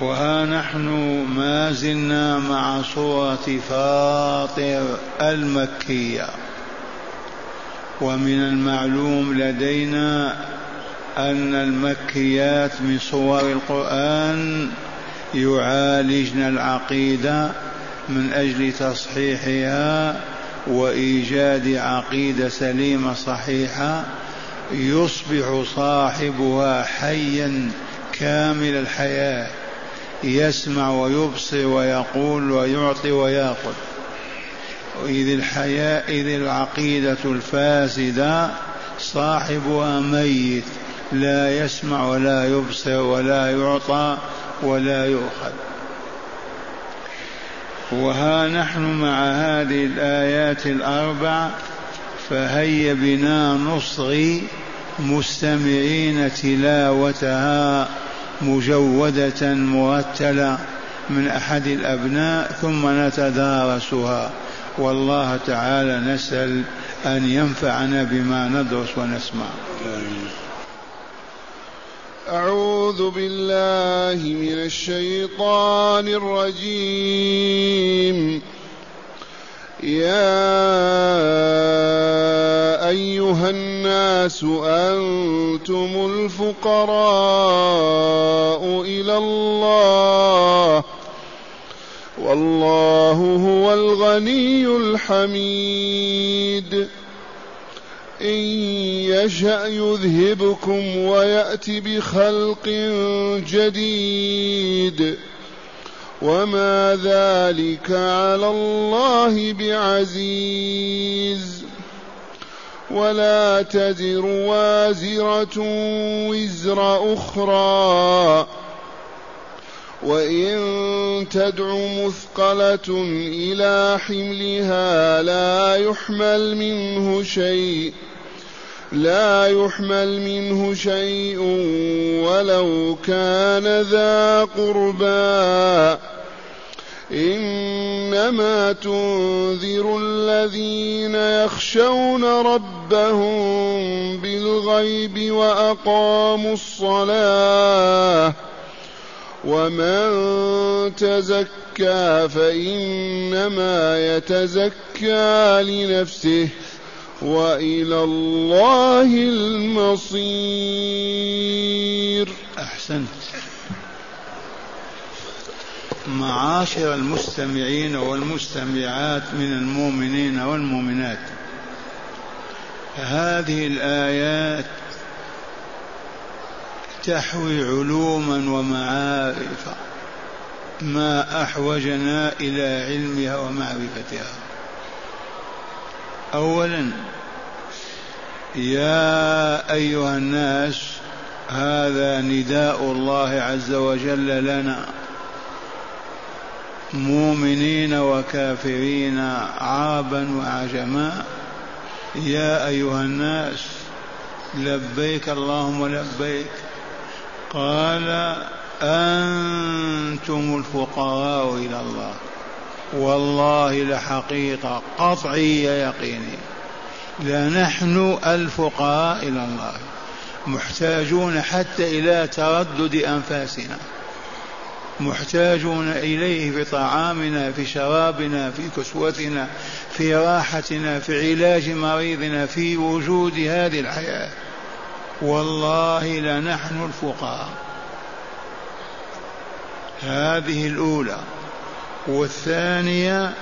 وها نحن ما زلنا مع سورة فاطر المكية ومن المعلوم لدينا أن المكيات من صور القرآن يعالجن العقيدة من أجل تصحيحها وإيجاد عقيدة سليمة صحيحة يصبح صاحبها حيا كامل الحياة يسمع ويبصر ويقول ويعطي ويأخذ. إذ الحياة إذ العقيدة الفاسدة صاحبها ميت لا يسمع ولا يبصر ولا يعطى ولا يؤخذ. وها نحن مع هذه الآيات الأربع فهيا بنا نصغي مستمعين تلاوتها. مجودة مرتلة من أحد الأبناء ثم نتدارسها. والله تعالى نسأل أن ينفعنا بما ندرس ونسمع. أعوذ بالله من الشيطان الرجيم. يا أيها الناس أنتم الفقراء إلى الله والله هو الغني الحميد إن يشأ يذهبكم ويأت بخلق جديد وما ذلك على الله بعزيز ولا تزر وازرة وزر أخرى وإن تدع مثقلة إلى حملها لا يحمل منه شيء لا يحمل منه شيء ولو كان ذا قربى. إنما تنذر الذين يخشون ربهم بالغيب وأقاموا الصلاة. ومن تزكى فإنما يتزكى لنفسه. وإلى الله المصير. أحسنت. معاشر المستمعين والمستمعات من المؤمنين والمؤمنات هذه الآيات تحوي علوما ومعارف ما أحوجنا إلى علمها ومعرفتها. اولا يا أيها الناس هذا نداء الله عز وجل لنا. مؤمنين وكافرين عربا وعجما يا أيها الناس لبيك اللهم لبيك. قال أنتم الفقراء إلى الله. والله لحقيقة قطعيه يقينيه لنحن الفقراء إلى الله محتاجون حتى إلى تردد أنفاسنا محتاجون إليه في طعامنا في شرابنا في كسوتنا في راحتنا في علاج مريضنا في وجود هذه الحياة. والله لنحن الفقراء. هذه الأولى. والثانية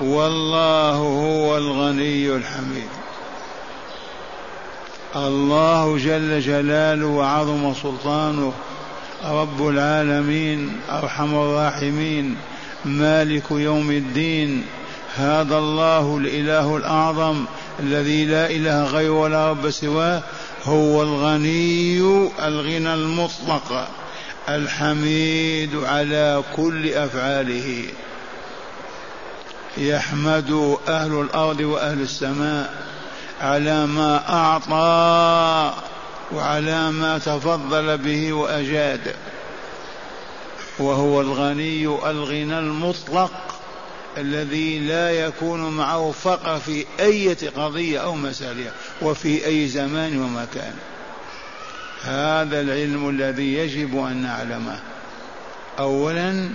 والله هو الغني الحميد. الله جل جلاله وعظم سلطانه رب العالمين أرحم الراحمين مالك يوم الدين هذا الله الإله الأعظم الذي لا إله غيره ولا رب سواه هو الغني الغنى المطلق. الحميد على كل أفعاله. يحمد أهل الأرض وأهل السماء على ما أعطى وعلى ما تفضل به وأجاد. وهو الغني ألغنى المطلق الذي لا يكون معه فقر في أي قضية أو مسألة وفي أي زمان ومكان. هذا العلم الذي يجب أن نعلمه. أولا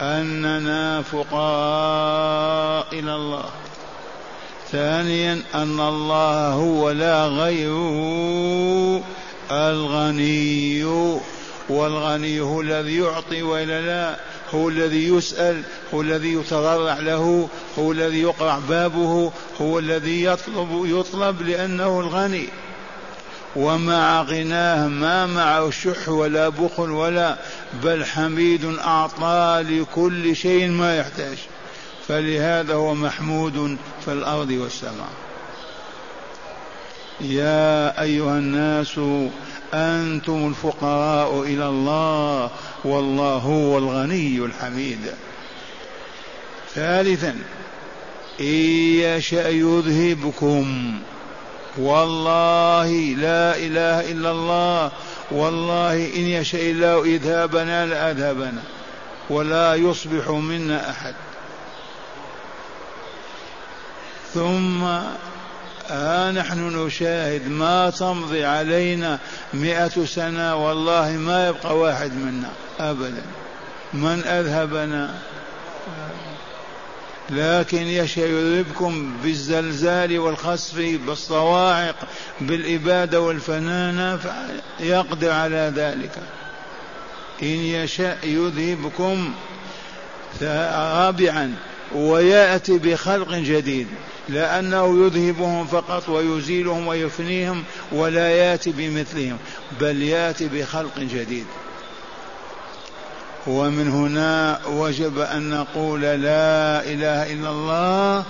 أننا فقراء إلى الله. ثانيا أن الله هو لا غيره الغني والغني هو الذي يعطي وإلا لا هو الذي يسأل هو الذي يتضرع له هو الذي يقرع بابه هو الذي يطلب يطلب لأنه الغني. ومع غناه ما معه شح ولا بخل ولا بل حميد أعطى لكل شيء ما يحتاج. فلهذا هو محمود في الأرض والسماء. يا أيها الناس أنتم الفقراء إلى الله والله هو الغني الحميد. ثالثا إن يشأ يذهبكم. والله لا إله إلا الله. والله إن يشاء الله إذهابنا لأذهبنا ولا يصبح منا أحد. ثم ها نحن نشاهد ما تمضي علينا مئة سنة. والله ما يبقى واحد منا أبدا. من أذهبنا؟ لكن يذهبكم بالزلزال والخسف بالصواعق بالإبادة والفنانة يقدر على ذلك. إن يشاء يذهبكم رابعا ويأتي بخلق جديد لأنه يذهبهم فقط ويزيلهم ويفنيهم ولا يأتي بمثلهم بل يأتي بخلق جديد. ومن هنا وجب أن نقول لا إله إلا الله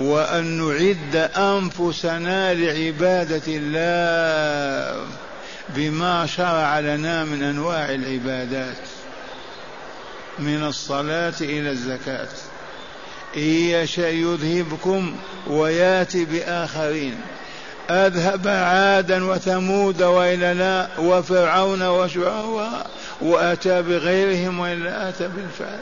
وأن نعد أنفسنا لعبادة الله بما شرع لنا من أنواع العبادات من الصلاة إلى الزكاة. إن يشاء يذهبكم وياتي بآخرين. أذهب عادا وثمود وإلى لا وفرعون وشعوى وأتى بغيرهم وإلا أتى بالفعل.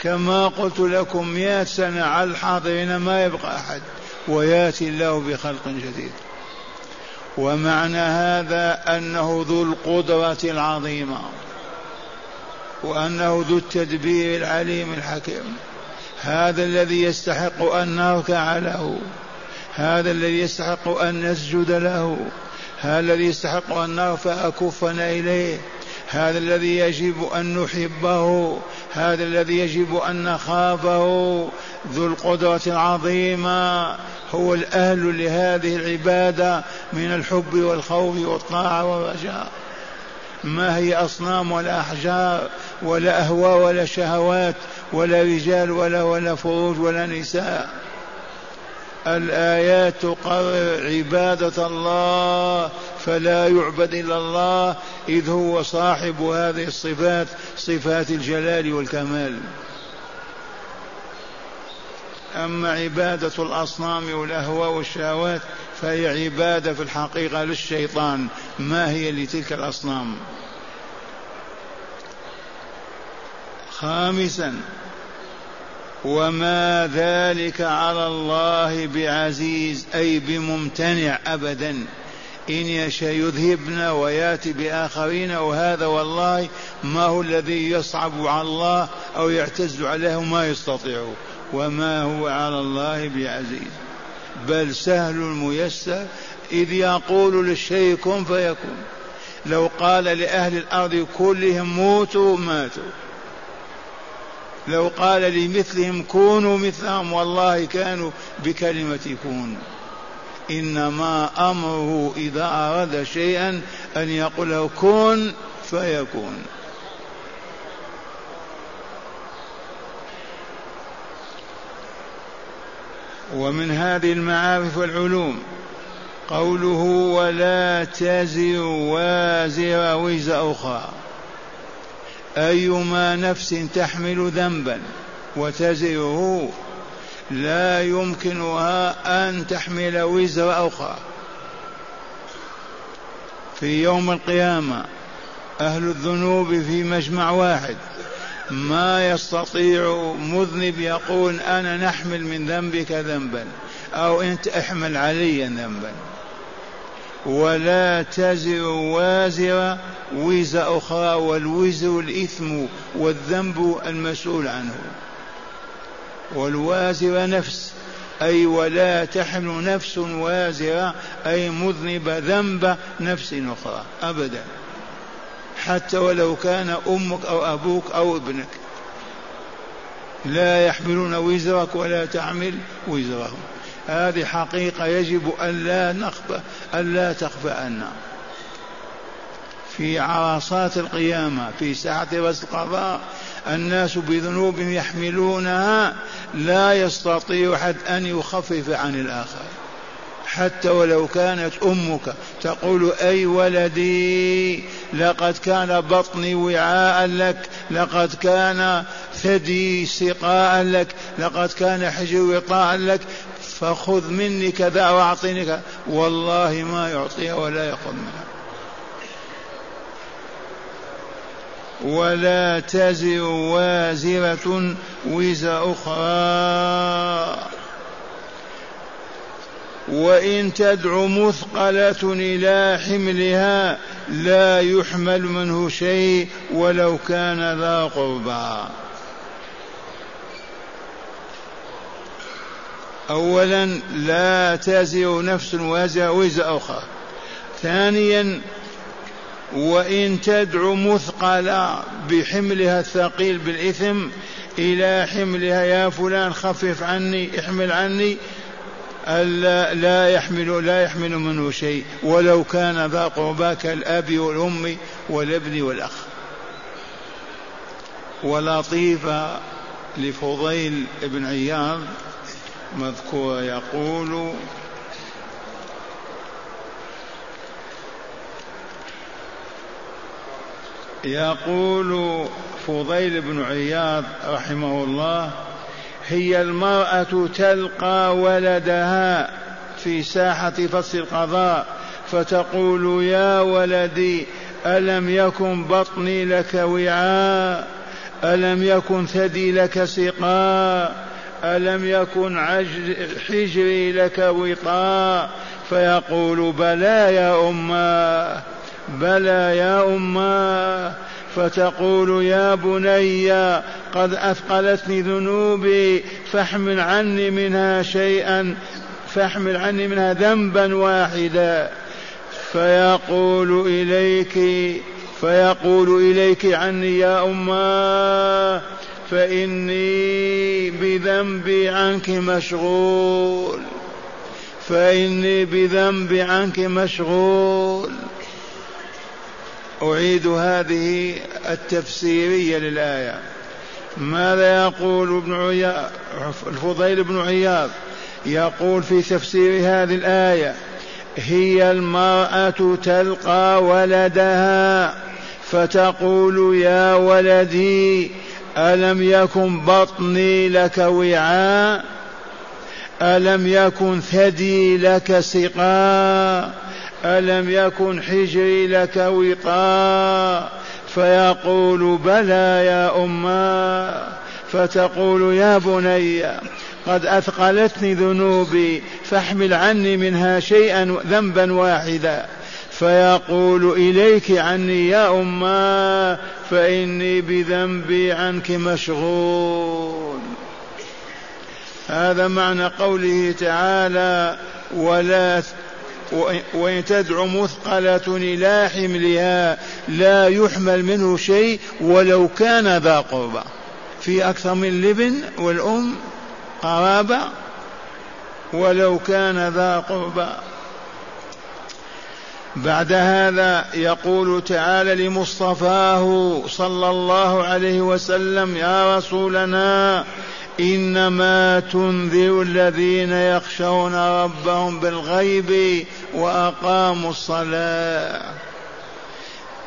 كما قلت لكم مئة سنة على الحاضرين ما يبقى أحد ويأتي الله بخلق جديد. ومعنى هذا أنه ذو القدرة العظيمة وأنه ذو التدبير العليم الحكيم. هذا الذي يستحق أن نركع له هذا الذي يستحق أن نسجد له هذا الذي يستحق أن نرفع كفنا إليه. هذا الذي يجب أن نحبه هذا الذي يجب أن نخافه. ذو القدرة العظيمة هو الأهل لهذه العبادة من الحب والخوف والطاعة والرجاء. ما هي أصنام ولا أحجار ولا أهواء ولا شهوات ولا رجال ولا ولا فروج ولا نساء. الآيات تقرر عبادة الله فلا يعبد إلا الله إذ هو صاحب هذه الصفات صفات الجلال والكمال. أما عبادة الأصنام والأهواء والشهوات فهي عبادة في الحقيقة للشيطان. ما هي لتلك الأصنام؟ خامسا وما ذلك على الله بعزيز أي بممتنع ابدا. إن يشاء يذهبنا ويأتي بآخرين وهذا والله ما هو الذي يصعب على الله أو يعتز عليه ما يستطيع. وما هو على الله بعزيز. بل سهل ميسر إذ يقول للشيء كن فيكون. لو قال لأهل الأرض كلهم موتوا ماتوا. لو قال لمثلهم كونوا مثلهم والله كانوا بكلمة كون إنما أمره إذا أراد شيئا أن يقول كن فيكون. ومن هذه المعارف والعلوم قوله ولا تزر وازر وزر أخرى. أيما نفس تحمل ذنبا وتزره لا يمكنها أن تحمل وزر أخرى. في يوم القيامة أهل الذنوب في مجمع واحد. ما يستطيع مذنب يقول أنا نحمل من ذنبك ذنبا أو أنت احمل علي ذنبا. ولا تزر وازرة وزر أخرى والوزر الإثم والذنب المسؤول عنه. والوازر نفس أي ولا تحمل نفس وازرة أي مذنب ذنب نفس أخرى أبدا. حتى ولو كان أمك أو أبوك أو ابنك. لا يحملون وزرك ولا تحمل وزرهم. هذه حقيقة يجب أن لا نخفى أن لا تخفى عنا. في عرصات القيامة في ساعة رأس القضاء الناس بذنوب يحملونها لا يستطيع أحد أن يخفف عن الآخر. حتى ولو كانت أمك تقول أي ولدي لقد كان بطني وعاء لك لقد كان ثدي سقاء لك لقد كان حجري وطاء لك فخذ مني كذا وأعطني كذا. والله ما يعطيها ولا ياخذ منها ولا تزر وازرة وزر أخرى. وإن تدع مثقلة إلى حملها لا يحمل منه شيء ولو كان ذا قربى. أولا لا تزر نفس وزر وزر أخرى. ثانيا وإن تدع مثقلة بحملها الثقيل بالإثم إلى حملها يا فلان خفف عني احمل عني. ألا لا يحمل لا يحمل منه شيء ولو كان ذا قربى كالأب والأم والابن والأخ. ولطيفة لفضيل بن عياض مذكور يقول يقول فضيل بن عياض رحمه الله هي المرأة تلقى ولدها في ساحة فصل القضاء فتقول يا ولدي ألم يكن بطني لك وعاء؟ ألم يكن ثدي لك سقاء؟ ألم يكن حجري لك وطاء؟ فيقول بلى يا أماه بلى يا أماه فتقول يا بني قد أثقلتني ذنوبي فاحمل عني منها شيئا فاحمل عني منها ذنبا واحدا. فيقول إليك فيقول إليك عني يا أماه فإني بذنبي عنك مشغول. فإني بذنبي عنك مشغول. أعيد هذه التفسيرية للآية. ماذا يقول ابن عياض الفضيل بن عياض؟ يقول في تفسير هذه الآية هي المرأة تلقى ولدها فتقول يا ولدي ألم يكن بطني لك وعاء؟ ألم يكن ثدي لك سقاء؟ ألم يكن حجري لك وطاء فيقول بلى يا أما فتقول يا بني قد أثقلتني ذنوبي فاحمل عني منها شيئا ذنبا واحدا فيقول إليك عني يا أما فإني بذنبي عنك مشغول. هذا معنى قوله تعالى ولا وإن تدع مثقلة إلى حملها لا يحمل منه شيء ولو كان ذا قربى. في أكثر من لبن والأم قرابة ولو كان ذا قربى. بعد هذا يقول تعالى لمصطفاه صلى الله عليه وسلم يا رسولنا إنما تنذر الذين يخشون ربهم بالغيب وأقاموا الصلاة.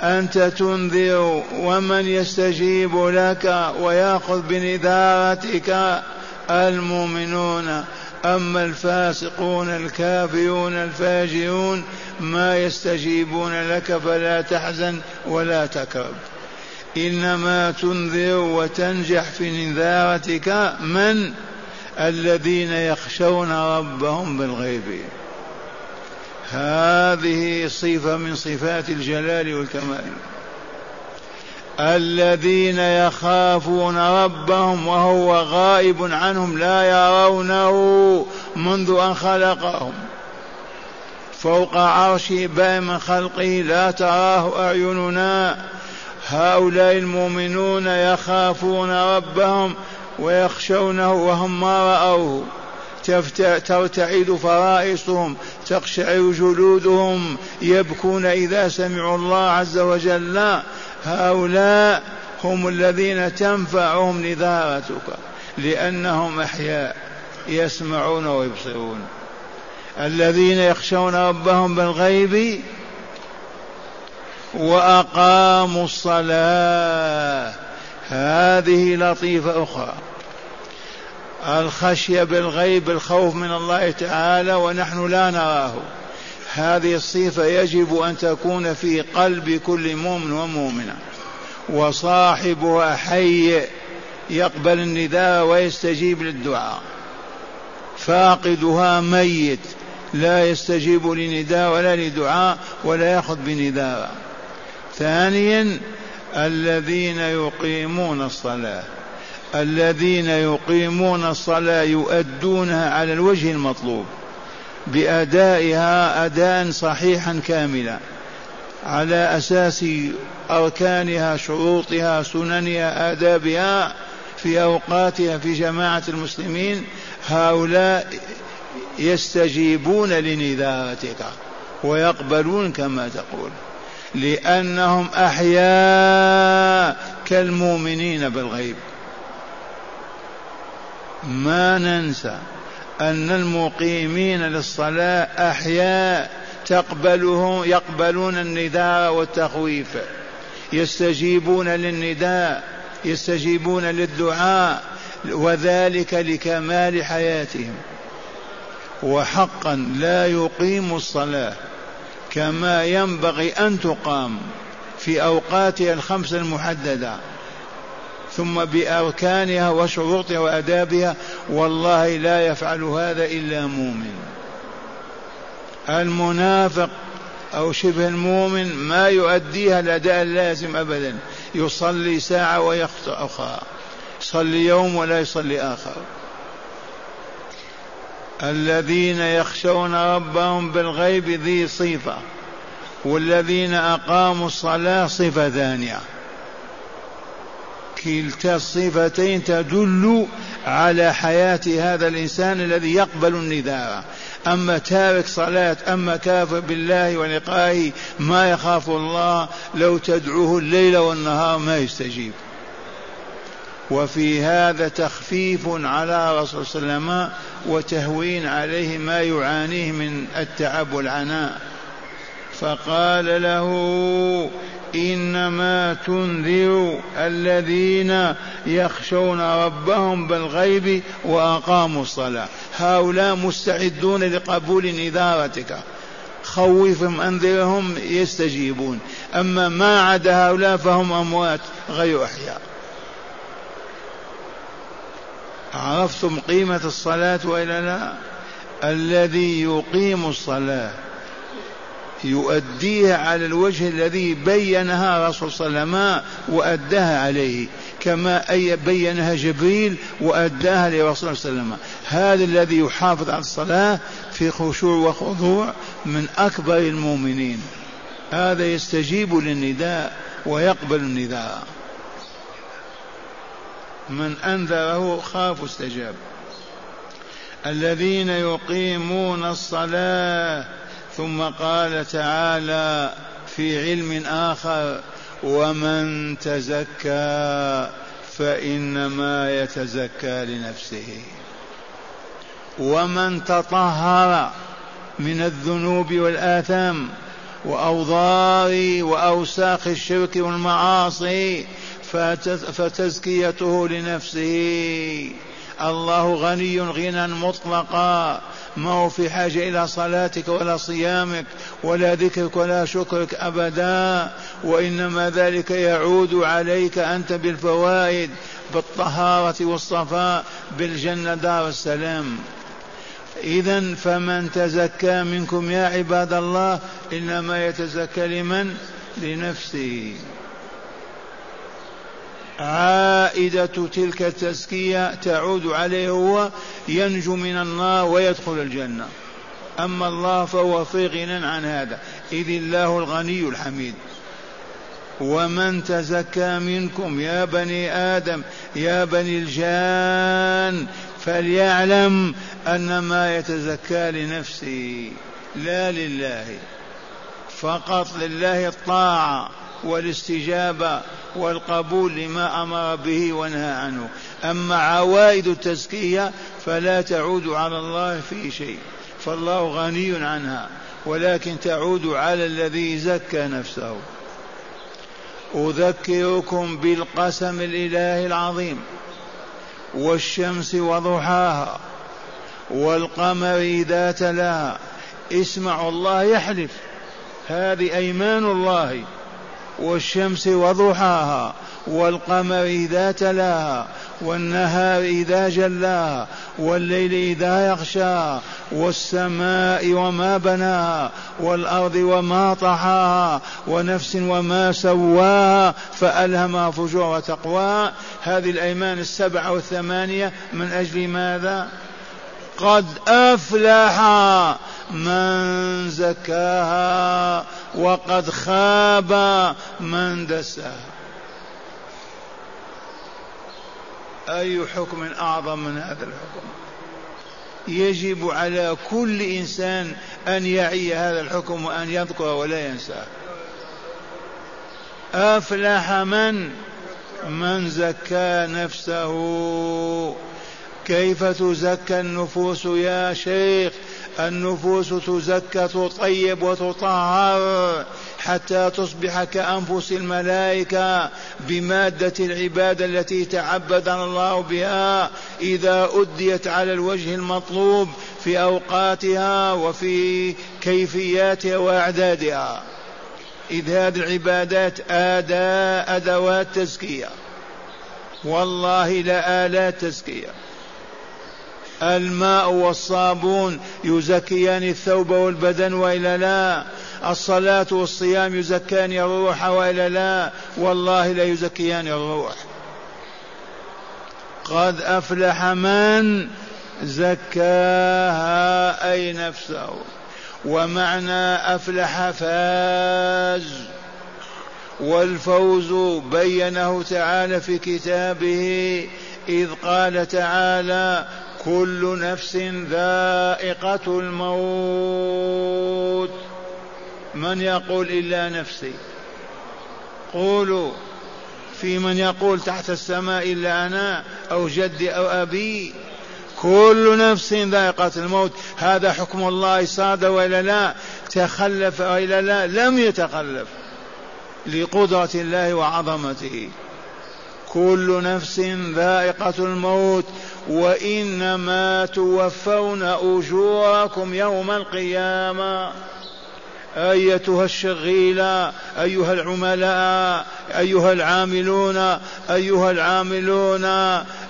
أنت تنذر ومن يستجيب لك ويأخذ بنذارتك المؤمنون. أما الفاسقون الكافرون الفاجرون ما يستجيبون لك فلا تحزن ولا تكرب. إنما تنذر وتنجح في نذارتك من؟ الذين يخشون ربهم بالغيب. هذه صفة من صفات الجلال والكمال. الذين يخافون ربهم وهو غائب عنهم لا يرونه منذ أن خلقهم. فوق عرشه بائم خلقه لا تراه أعيننا. هؤلاء المؤمنون يخافون ربهم ويخشونه وهم ما رأوه. ترتعد فرائصهم تقشعر جلودهم يبكون إذا سمعوا الله عز وجل. هؤلاء هم الذين تنفعهم نذارتك لأنهم أحياء يسمعون ويبصرون. الذين يخشون ربهم بالغيب وأقاموا الصلاة. هذه لطيفة أخرى. الخشية بالغيب الخوف من الله تعالى ونحن لا نراه. هذه الصفة يجب أن تكون في قلب كل مؤمن ومؤمنة. وصاحبها حي يقبل النداء ويستجيب للدعاء. فاقدها ميت لا يستجيب لنداء ولا لدعاء ولا يأخذ بنداء. ثانيا الذين يقيمون الصلاة. الذين يقيمون الصلاة يؤدونها على الوجه المطلوب بأدائها اداء صحيحا كاملا على أساس أركانها شروطها سننها آدابها في أوقاتها في جماعة المسلمين. هؤلاء يستجيبون لنذارتك ويقبلون كما تقول. لأنهم أحياء كالمؤمنين بالغيب. ما ننسى أن المقيمين للصلاة أحياء تقبلهم يقبلون النداء والتخويف يستجيبون للنداء يستجيبون للدعاء وذلك لكمال حياتهم. وحقا لا يقيم الصلاة كما ينبغي أن تقام في أوقاتها الخمس المحددة ثم بأركانها وشروطها وأدابها والله لا يفعل هذا إلا مؤمن. المنافق أو شبه المؤمن ما يؤديها الأداء اللازم ابدا يصلي ساعة ويخطئ أخرى يصلي يوم ولا يصلي آخر. الذين يخشون ربهم بالغيب ذي صفة والذين أقاموا الصلاة صفة ثانية. كلتا الصفتين تدل على حياة هذا الإنسان الذي يقبل النداء. أما تارك صلاة أما كافر بالله ولقائه ما يخاف الله لو تدعوه الليل والنهار ما يستجيب. وفي هذا تخفيف على رسول صلى الله عليه وسلم وتهوين عليه ما يعانيه من التعب والعناء فقال له إنما تنذر الذين يخشون ربهم بالغيب وأقاموا الصلاة. هؤلاء مستعدون لقبول نذارتك. خوفهم أنذرهم يستجيبون. أما ما عدا هؤلاء فهم أموات غير أحياء. عرفتم قيمة الصلاة وإلا لا؟ الذي يقيم الصلاة يؤديها على الوجه الذي بينها رسول صلى الله عليه وسلم وأداها عليه كما أي بينها جبريل وأداها لرسول صلى الله عليه وسلم. هذا الذي يحافظ على الصلاة في خشوع وخضوع من أكبر المؤمنين. هذا يستجيب للنداء ويقبل النداء. من أنذره خاف استجاب. الذين يقيمون الصلاة ثم قال تعالى في علم آخر ومن تزكى فإنما يتزكى لنفسه. ومن تطهر من الذنوب والآثام وأوضار وأوساخ الشرك والمعاصي فتزكيته لنفسه. الله غني غنى مطلقا. ما هو في حاجة إلى صلاتك ولا صيامك ولا ذكرك ولا شكرك أبدا. وإنما ذلك يعود عليك أنت بالفوائد بالطهارة والصفاء بالجنة دار السلام. إذا فمن تزكى منكم يا عباد الله إنما يتزكى لمن؟ لنفسه. عائدة تلك التزكية تعود عليه هو ينجو من النار ويدخل الجنة. أما الله فهو في غنى عن هذا. إذ الله الغني الحميد. ومن تزكى منكم يا بني آدم يا بني الجان فليعلم أن ما يتزكى لنفسه لا لله فقط لله الطاعة والاستجابة والقبول لما أمر به ونهى عنه. أما عوائد التزكية فلا تعود على الله في شيء فالله غني عنها ولكن تعود على الذي زكى نفسه. أذكركم بالقسم الإله العظيم والشمس وضحاها والقمر إذا تلاها اسمعوا الله يحلف. هذه أيمان الله. والشمس وضحاها والقمر إذا تلاها والنهار إذا جلاها والليل إذا يغشاها والسماء وما بناها والأرض وما طحاها ونفس وما سواها فألهمها فجور وتقواها هذه الأيمان السبعة والثمانية من أجل ماذا؟ قد أفلح. من زكاها وقد خاب من دساها. أي حكم أعظم من هذا الحكم؟ يجب على كل إنسان أن يعي هذا الحكم وأن يذكره ولا ينساه أفلح من؟ من زكى نفسه. كيف تزكى النفوس يا شيخ؟ النفوس تزكى تطيب وتطهر حتى تصبح كأنفس الملائكة بمادة العبادة التي تعبدنا الله بها إذا أديت على الوجه المطلوب في أوقاتها وفي كيفياتها وأعدادها. إذ هذه العبادات أداة أدوات تزكية. والله لآلات تزكية. الماء والصابون يزكيان الثوب والبدن والا لا. الصلاة والصيام يزكان الروح والا لا. والله لا يزكيان الروح. قد أفلح من زكاها أي نفسه. ومعنى أفلح فاز. والفوز بينه تعالى في كتابه إذ قال تعالى كل نفس ذائقة الموت. من يقول إلا نفسي؟ قولوا. في من يقول تحت السماء إلا أنا أو جدي أو أبي. كل نفس ذائقة الموت. هذا حكم الله صاد وإلا لا؟ تخلف وإلا لا؟ لم يتخلف لقدرة الله وعظمته. كل نفس ذائقة الموت وإنما توفون أجوركم يوم القيامة. أيتها الشغيلة أيها العملاء أيها العاملون أيها العاملون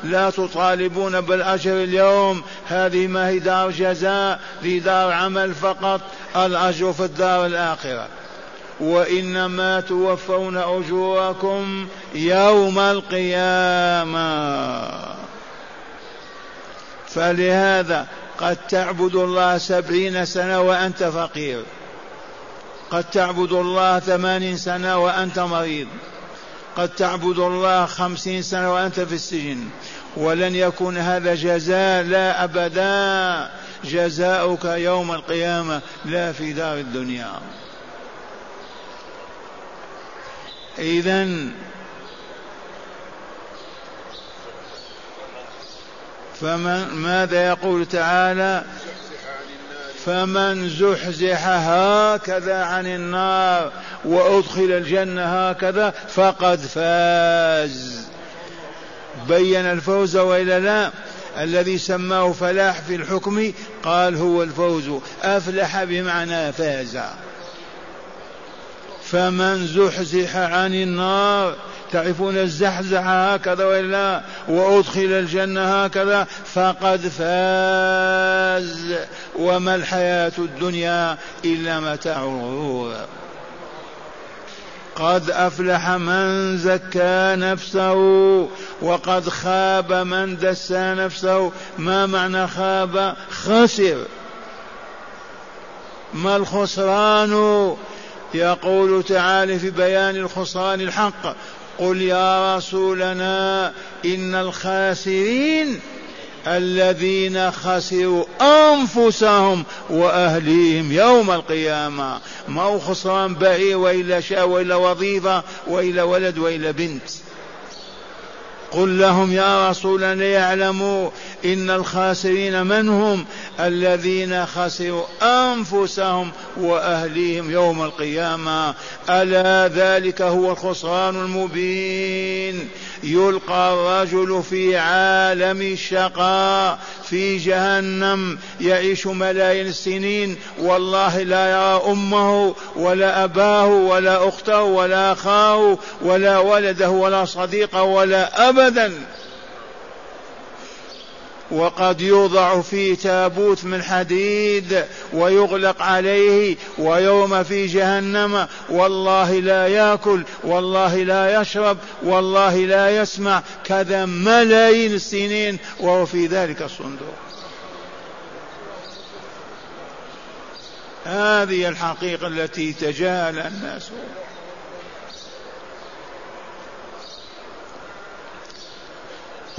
لا تطالبون بالأجر اليوم. هذه ما هي دار جزاء في دار عمل فقط الأجر في الدار الآخرة. وإنما توفون أجوركم يوم القيامة. فلهذا قد تعبد الله سبعين سنة وأنت فقير. قد تعبد الله ثمانين سنة وأنت مريض. قد تعبد الله خمسين سنة وأنت في السجن. ولن يكون هذا جزاء لا أبدا. جزاؤك يوم القيامة لا في دار الدنيا. إذا فمن ماذا يقول تعالى؟ فمن زحزح هكذا عن النار وأدخل الجنة هكذا فقد فاز. بين الفوز وإلا لا؟ الذي سماه فلاح في الحكم قال هو الفوز. أفلح بمعنى فاز. فمن زحزح عن النار تعرفون الزحزح هكذا ولا وأدخل الجنة هكذا فقد فاز. وما الحياة الدنيا إلا متاع الغرور. قد أفلح من زكى نفسه وقد خاب من دسى نفسه. ما معنى خاب؟ خسر. ما الخسران؟ يقول تعالى في بيان الخسران الحق قل يا رسولنا إن الخاسرين الذين خسروا أنفسهم وأهليهم يوم القيامة. ما هو خسران بعير وإلا شاء وإلا وظيفة وإلا ولد وإلا بنت. قل لهم يا رسول ليعلموا إن الخاسرين من هم الذين خسروا أنفسهم وأهليهم يوم القيامة. ألا ذلك هو الخسران المبين. يلقى الرجل في عالم الشقاء في جهنم يعيش ملايين السنين. والله لا يرى أمه ولا أباه ولا أخته ولا أخاه ولا ولده ولا صديقه ولا ابدا. وقد يوضع في تابوت من حديد ويغلق عليه ويوم في جهنم. والله لا ياكل والله لا يشرب والله لا يسمع. كذا ملايين السنين وهو في ذلك الصندوق. هذه الحقيقة التي تجاهل الناس.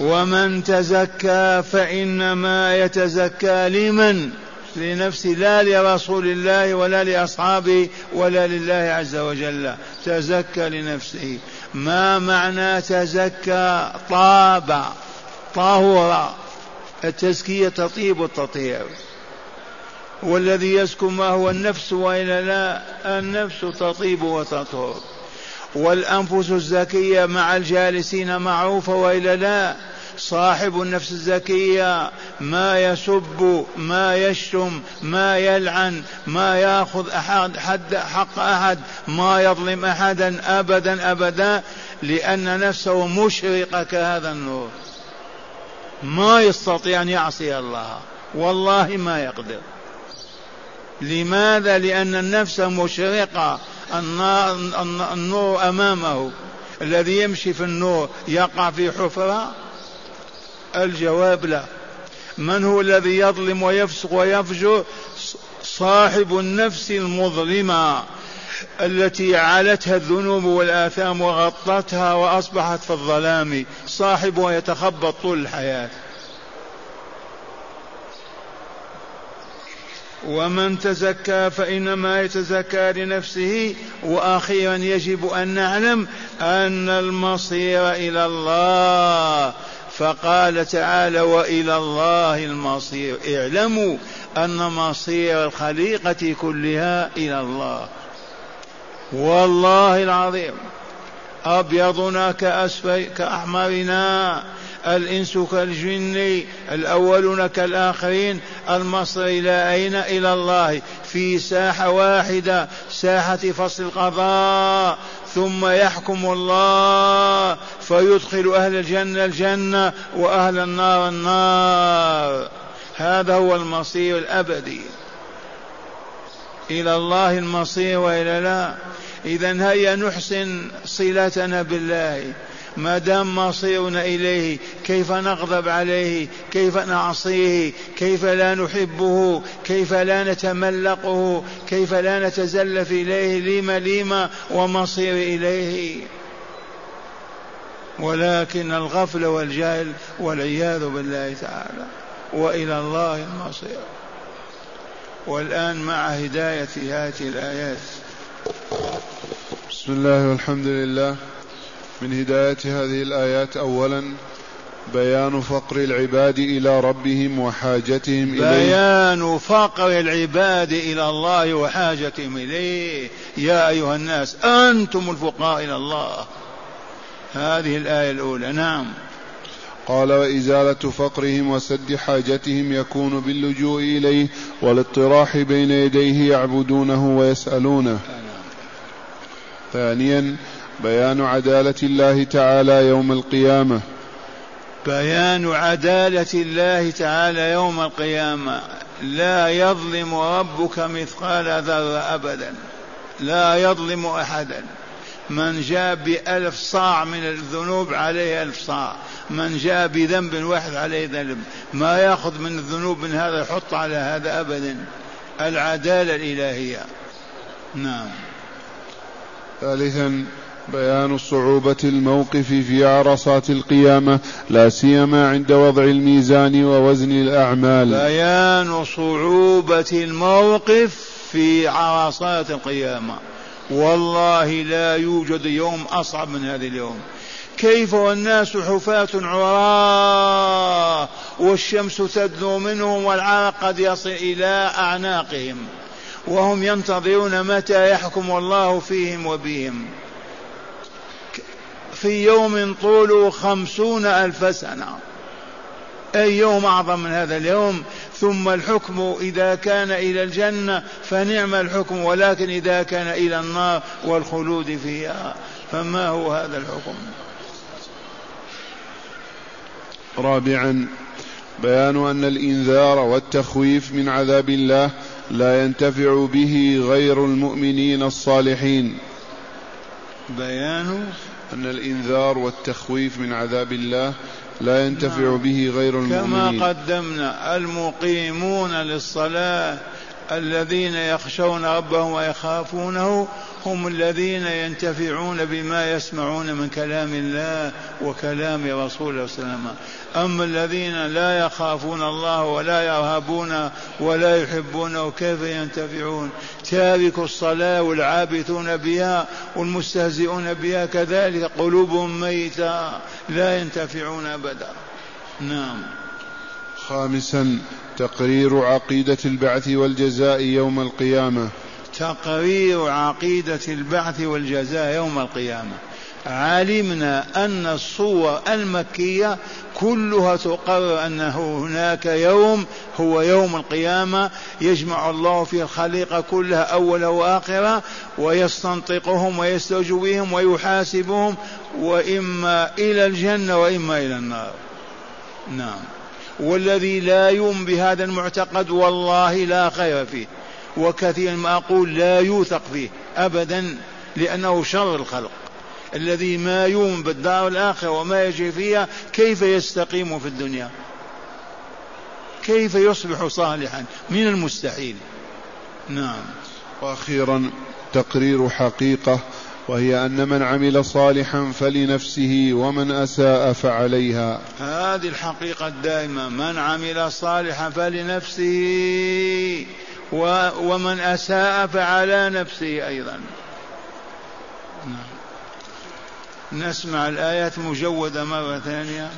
ومن تزكى فإنما يتزكى لمن؟ لنفسه لا لرسول الله ولا لأصحابه ولا لله عز وجل. تزكى لنفسه. ما معنى تزكى؟ طاب طهر. التزكية تطيب التطهير. والذي يزكو ما هو النفس وإلا لا النفس تطيب وتطهر. والأنفس الزكية مع الجالسين معروفة وإلا لا صاحب النفس الزكية ما يسب ما يشتم ما يلعن ما ياخذ أحد حد حق أحد ما يظلم أحدا أبدا أبدا لأن نفسه مشرقة كهذا النور. ما يستطيع أن يعصي الله. والله ما يقدر. لماذا؟ لأن النفس مشرقة. النور أمامه. الذي يمشي في النور يقع في حفرة الجواب لا. من هو الذي يظلم ويفسق ويفجر؟ صاحب النفس المظلمة التي علتها الذنوب والآثام وغطتها وأصبحت في الظلام. صاحبها يتخبط طول الحياة. ومن تزكى فإنما يتزكى لنفسه. وأخيرا يجب أن نعلم أن المصير إلى الله. فقال تعالى وإلى الله المصير. اعلموا أن مصير الخليقة كلها إلى الله. والله العظيم. أبيضنا كاسفل كأحمرنا الإنس كالجن الأولون كالآخرين المصير إلى أين؟ إلى الله. في ساحة واحدة ساحة فصل القضاء. ثم يحكم الله فيدخل أهل الجنة الجنة وأهل النار النار. هذا هو المصير الأبدي. إلى الله المصير وإلى لا. إذا هيا نحسن صلتنا بالله. ما دام مصيرنا إليه كيف نغضب عليه؟ كيف نعصيه؟ كيف لا نحبه؟ كيف لا نتملقه؟ كيف لا نتزلف إليه؟ لما لما ومصير إليه. ولكن الغفل والجهل والعياذ بالله تعالى وإلى الله المصير. والآن مع هداية هذه الآيات. بسم الله والحمد لله. من هداية هذه الآيات اولا بيان فقر العباد إلى ربهم وحاجتهم إليه. بيان فقر العباد إلى الله وحاجتهم إليه. يا أيها الناس أنتم الفقراء إلى الله. هذه الآية الأولى نعم. قال وإزالة فقرهم وسد حاجتهم يكون باللجوء إليه والاطراح بين يديه يعبدونه ويسألونه. ثانيا بيان عدالة الله تعالى يوم القيامة. بيان عدالة الله تعالى يوم القيامة. لا يظلم ربك مثقال ذرة أبدا. لا يظلم أحدا. من جاء بألف صاع من الذنوب عليه ألف صاع. من جاء بذنب واحد عليه ذنب. ما يأخذ من الذنوب من هذا يحط على هذا أبدا. العدالة الإلهية. نعم. ثالثا بيان صعوبة الموقف في عرصات القيامة لا سيما عند وضع الميزان ووزن الأعمال. بيان صعوبة الموقف في عرصات القيامة. والله لا يوجد يوم أصعب من هذا اليوم. كيف والناس حفاة عراة والشمس تدنو منهم والعرق قد يصل إلى أعناقهم وهم ينتظرون متى يحكم الله فيهم وبهم. في يوم طوله خمسون ألف سنة. أي يوم أعظم من هذا اليوم. ثم الحكم إذا كان إلى الجنة فنعم الحكم ولكن إذا كان إلى النار والخلود فيها. فما هو هذا الحكم؟ رابعا بيان أن الإنذار والتخويف من عذاب الله لا ينتفع به غير المؤمنين الصالحين. بيان أن الإنذار والتخويف من عذاب الله لا ينتفع. به غير المؤمنين كما قدمنا المقيمون للصلاة الذين يخشون ربهم ويخافونه هم الذين ينتفعون بما يسمعون من كلام الله وكلام رسوله صلى الله عليه وسلم. أما الذين لا يخافون الله ولا يرهبون ولا يحبونه كيف ينتفعون؟ تارك الصلاة والعابثون بها والمستهزئون بها كذلك قلوبهم ميتة لا ينتفعون أبدا. نعم. خامسا تقرير عقيدة البعث والجزاء يوم القيامة. تقرير عقيدة البعث والجزاء يوم القيامة. علمنا أن الصور المكية كلها تقرر أنه هناك يوم هو يوم القيامة يجمع الله فيه الخليقة كلها أول وآخرة ويستنطقهم ويستوجبهم ويحاسبهم وإما إلى الجنة وإما إلى النار. نعم. والذي لا يؤمن بهذا المعتقد والله لا خير فيه. وكثيرا ما أقول لا يوثق فيه أبدا لأنه شر الخلق. الذي ما يؤمن بالدار الآخرة وما يجري فيها كيف يستقيم في الدنيا؟ كيف يصبح صالحا؟ من المستحيل. نعم. وأخيرا تقرير حقيقة وهي أن من عمل صالحا فلنفسه ومن أساء فعليها. هذه الحقيقة الدائمة. من عمل صالحا فلنفسه ومن أساء فعلى نفسه أيضا. نعم. نسمع الآيات مجودة مرة ثانية.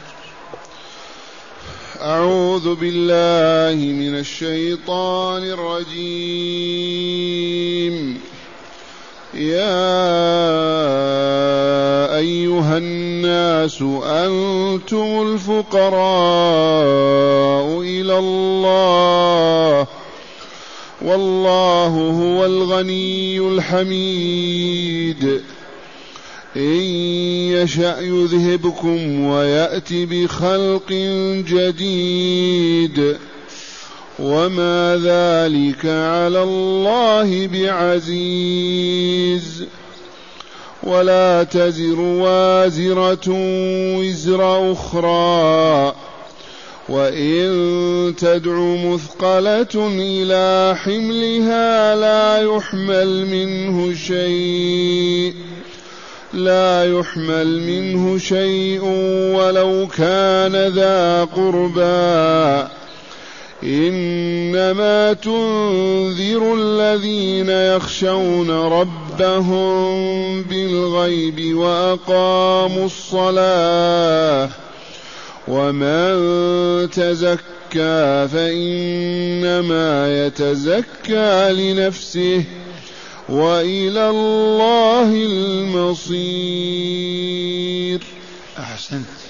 أعوذ بالله من الشيطان الرجيم. يا أيها الناس أنتم الفقراء إلى الله والله هو الغني الحميد. إن يشأ يذهبكم ويأت بخلق جديد. وما ذلك على الله بعزيز. ولا تزر وازرة وزر أخرى. وإن تدع مثقلة إلى حملها لا يحمل منه شيء. لا يحمل منه شيء ولو كان ذا قربى. إنما تنذر الذين يخشون ربهم بالغيب وأقاموا الصلاة ومن تزكى فإنما يتزكى لنفسه وإلى الله المصير. أحسنت.